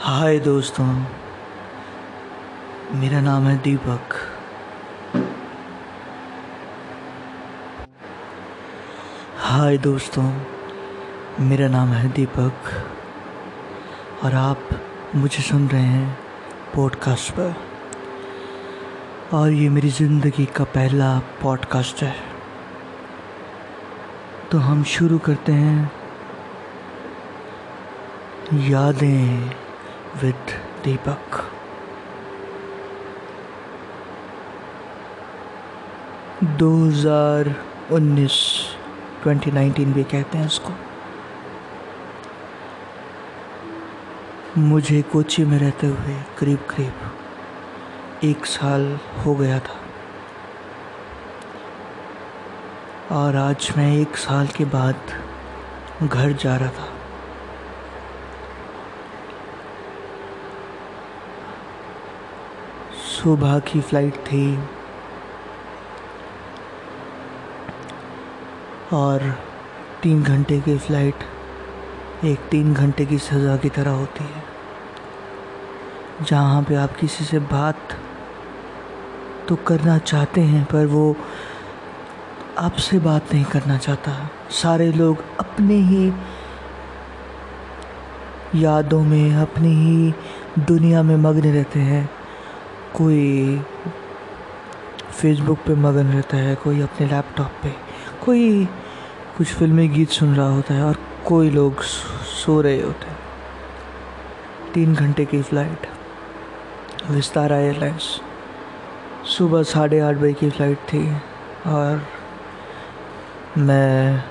हाय दोस्तों, मेरा नाम है दीपक। हाय दोस्तों, मेरा नाम है दीपक। और आप मुझे सुन रहे हैं पॉडकास्ट पर। और ये मेरी ज़िंदगी का पहला पॉडकास्ट है। तो हम शुरू करते हैं यादें विद दीपक। दो हज़ार उन्नीस ट्वेंटी नाइनटीन भी कहते हैं इसको मुझे कोची में रहते हुए करीब करीब एक साल हो गया था। और आज मैं एक साल के बाद घर जा रहा था। सुबह की फ़्लाइट थी। और तीन घंटे की फ़्लाइट एक तीन घंटे की सज़ा की तरह होती है। जहाँ पे आप किसी से बात तो करना चाहते हैं, पर वो आपसे बात नहीं करना चाहता। सारे लोग अपने ही यादों में, अपनी ही दुनिया में मग्न रहते हैं। कोई फेसबुक पे मगन रहता है, कोई अपने लैपटॉप पे, कोई कुछ फिल्मी गीत सुन रहा होता है और कोई लोग सो रहे होते हैं। तीन घंटे की फ़्लाइट विस्तारा एयरलाइंस सुबह साढ़े आठ बजे की फ़्लाइट थी और मैं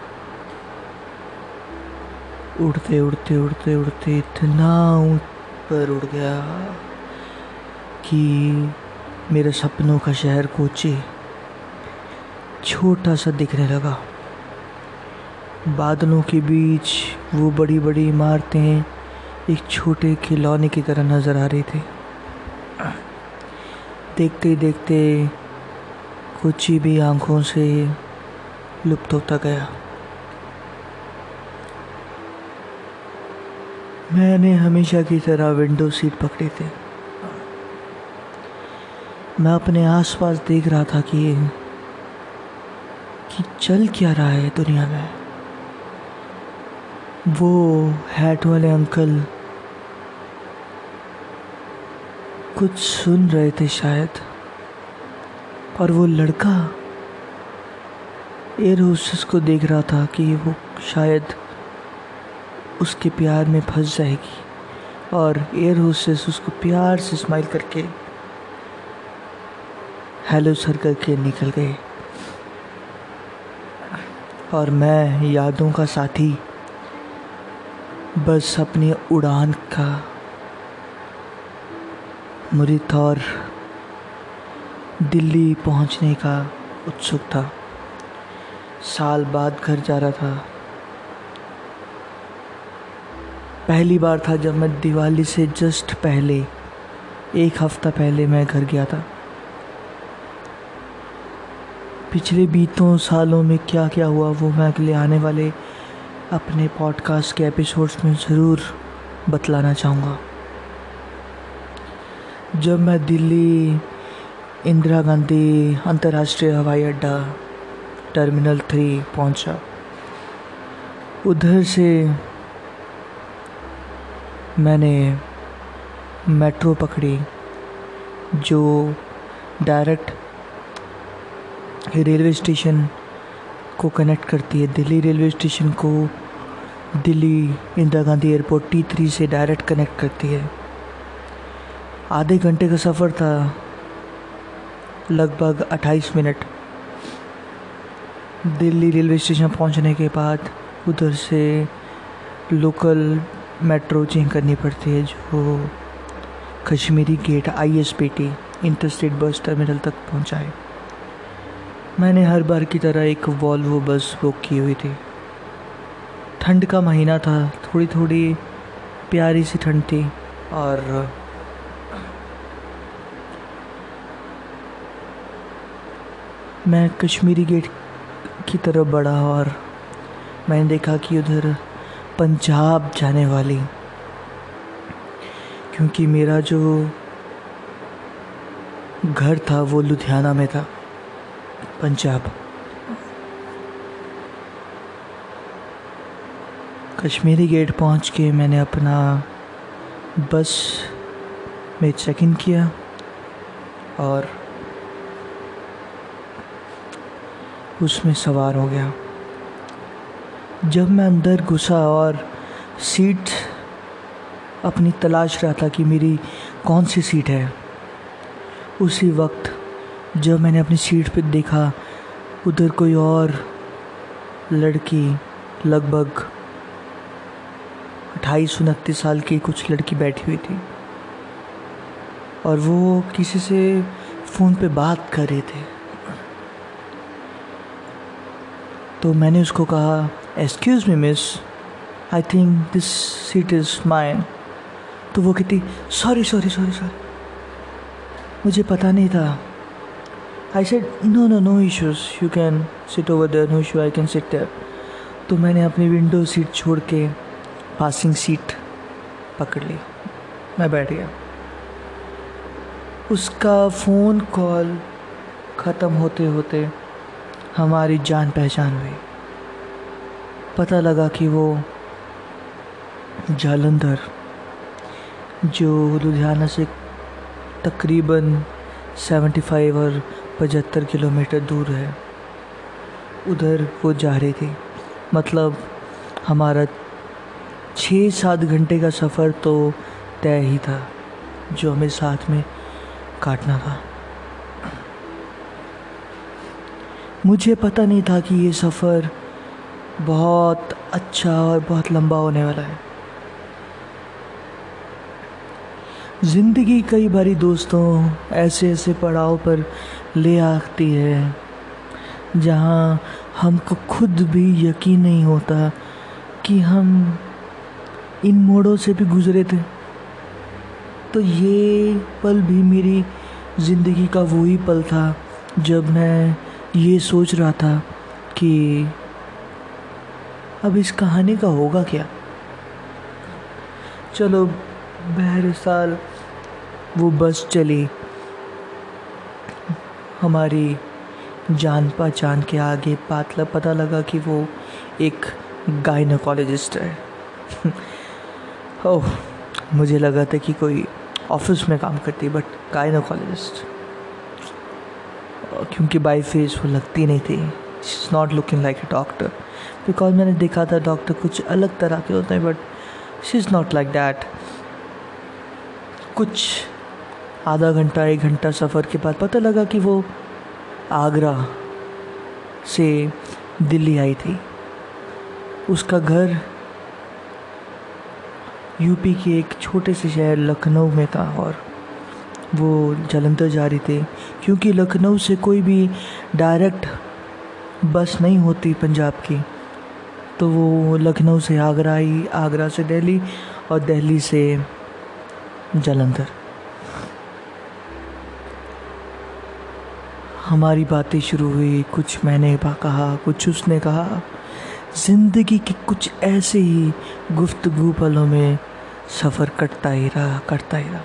उड़ते उड़ते उड़ते उड़ते इतना ऊपर उड़ गया। कि मेरे सपनों का शहर कोची छोटा सा दिखने लगा। बादलों के बीच वो बड़ी बड़ी इमारतें एक छोटे खिलौने की तरह नज़र आ रही थी। देखते देखते कोची भी आँखों से लुप्त होता गया। मैंने हमेशा की तरह विंडो सीट पकड़ी थी। मैं अपने आसपास देख रहा था कि कि चल क्या रहा है दुनिया में। वो हैट वाले अंकल कुछ सुन रहे थे शायद, और वो लड़का एयर होस्टेस को देख रहा था कि वो शायद उसके प्यार में फंस जाएगी, और एयर होस्टेस उसको प्यार से स्माइल करके हेलो सर करके निकल गए। और मैं यादों का साथी, बस अपनी उड़ान का मुरीद और दिल्ली पहुँचने का उत्सुक था। साल बाद घर जा रहा था। पहली बार था जब मैं दिवाली से जस्ट पहले, एक हफ़्ता पहले मैं घर गया था। पिछले बीतों सालों में क्या क्या हुआ, वो मैं अगले आने वाले अपने पॉडकास्ट के एपिसोड्स में ज़रूर बतलाना चाहूँगा। जब मैं दिल्ली, इंदिरा गांधी अंतर्राष्ट्रीय हवाई अड्डा, टर्मिनल थ्री पहुँचा। उधर से मैंने मेट्रो पकड़ी, जो डायरेक्ट रेलवे स्टेशन को कनेक्ट करती है दिल्ली रेलवे स्टेशन को। Delhi Indira Gandhi airport T three से डायरेक्ट कनेक्ट करती है। आधे घंटे का सफ़र था, लगभग 28 मिनट। दिल्ली रेलवे स्टेशन पहुँचने के बाद उधर से लोकल मेट्रो चेंज करनी पड़ती है, जो Kashmiri gate I S B T inter state bus terminal तक पहुँचाए। मैंने हर बार की तरह एक वॉल्वो बस बुक की हुई थी। ठंड का महीना था थोड़ी थोड़ी प्यारी सी ठंड थी और मैं कश्मीरी गेट की तरफ़ बढ़ा और मैंने देखा कि उधर पंजाब जाने वाली। क्योंकि मेरा जो घर था वो लुधियाना में था। पंजाब। कश्मीरी गेट पहुँच के मैंने अपना बस में चेक इन किया और उसमें सवार हो गया। जब मैं अंदर घुसा और सीट अपनी तलाश रहा था कि मेरी कौन सी सीट है, उसी वक्त जब मैंने अपनी सीट पर देखा, उधर कोई और लड़की, लगभग अट्ठाईस उनतीस साल की कुछ लड़की बैठी हुई थी। और वो किसी से फ़ोन पे बात कर रहे थे। तो मैंने उसको कहा excuse me miss I think this seat is mine तो वो कहती सॉरी सॉरी सॉरी सॉरी मुझे पता नहीं था I said no no no issues you can sit over there no issue I can sit there तो मैंने अपनी विंडो सीट छोड़ के पासिंग सीट पकड़ ली। मैं बैठ गया। उसका फ़ोन कॉल ख़त्म होते होते हमारी जान पहचान हुई। पता लगा कि वो जालंधर, जो लुधियाना से तकरीबन 75 और पचहत्तर किलोमीटर दूर है। उधर वो जा रही थी। मतलब हमारा छः सात घंटे का सफ़र तो तय ही था, जो हमें साथ में काटना था। मुझे पता नहीं था कि ये सफ़र बहुत अच्छा और बहुत लंबा होने वाला है। ज़िंदगी कई बारी दोस्तों ऐसे ऐसे पड़ाव पर ले आती है, जहाँ हमको खुद भी यकीन नहीं होता कि हम इन मोड़ों से भी गुज़रे थे। तो ये पल भी मेरी ज़िंदगी का वही पल था, जब मैं ये सोच रहा था कि अब इस कहानी का होगा क्या? चलो बहर साल वो बस चली। हमारी जान पहचान के आगे पातला पता लगा कि वो एक गायनोकोलॉजिस्ट है। ओह, मुझे लगा था कि कोई ऑफ़िस में काम करती बट गायनोकोलॉजिस्ट क्योंकि बाई फेस वो लगती नहीं थी। She is not looking like a doctor because मैंने देखा था डॉक्टर कुछ अलग तरह के होते हैं but she is not like that कुछ आधा घंटा, एक घंटा सफ़र के बाद पता लगा कि वो आगरा से दिल्ली आई थी। उसका घर यूपी के एक छोटे से शहर लखनऊ में था और वो जलंधर जा रही थी, क्योंकि लखनऊ से कोई भी डायरेक्ट बस नहीं होती पंजाब की। तो वो लखनऊ से आगरा आई, आगरा से दिल्ली और दिल्ली से जलंधर। हमारी बातें शुरू हुई कुछ मैंने कहा कुछ उसने कहा। ज़िंदगी के कुछ ऐसे ही गुफ्तगु पलों में सफ़र कटता ही रहा कटता ही रहा।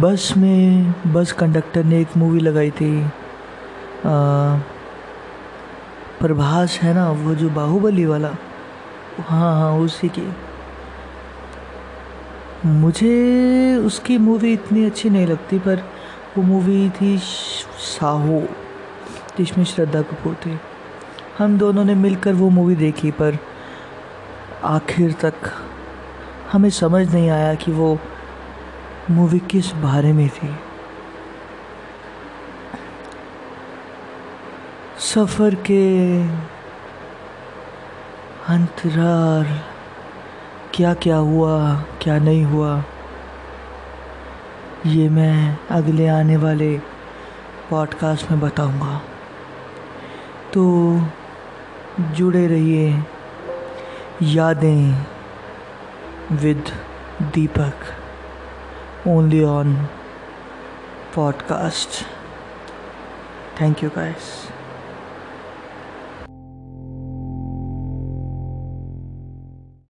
बस में बस कंडक्टर ने एक मूवी लगाई थी। आ, प्रभास है ना वो जो बाहुबली वाला? हाँ हाँ उसी की। मुझे उसकी मूवी इतनी अच्छी नहीं लगती, पर वो मूवी थी साहो, जिसमें श्रद्धा कपूर थी। हम दोनों ने मिलकर वो मूवी देखी, पर आखिर तक हमें समझ नहीं आया कि वो मूवी किस बारे में थी। सफ़र के अंतराल क्या क्या हुआ, क्या नहीं हुआ, ये मैं अगले आने वाले पॉडकास्ट में बताऊँगा। तो जुड़े रहिए यादें with Deepak only on podcast thank you guys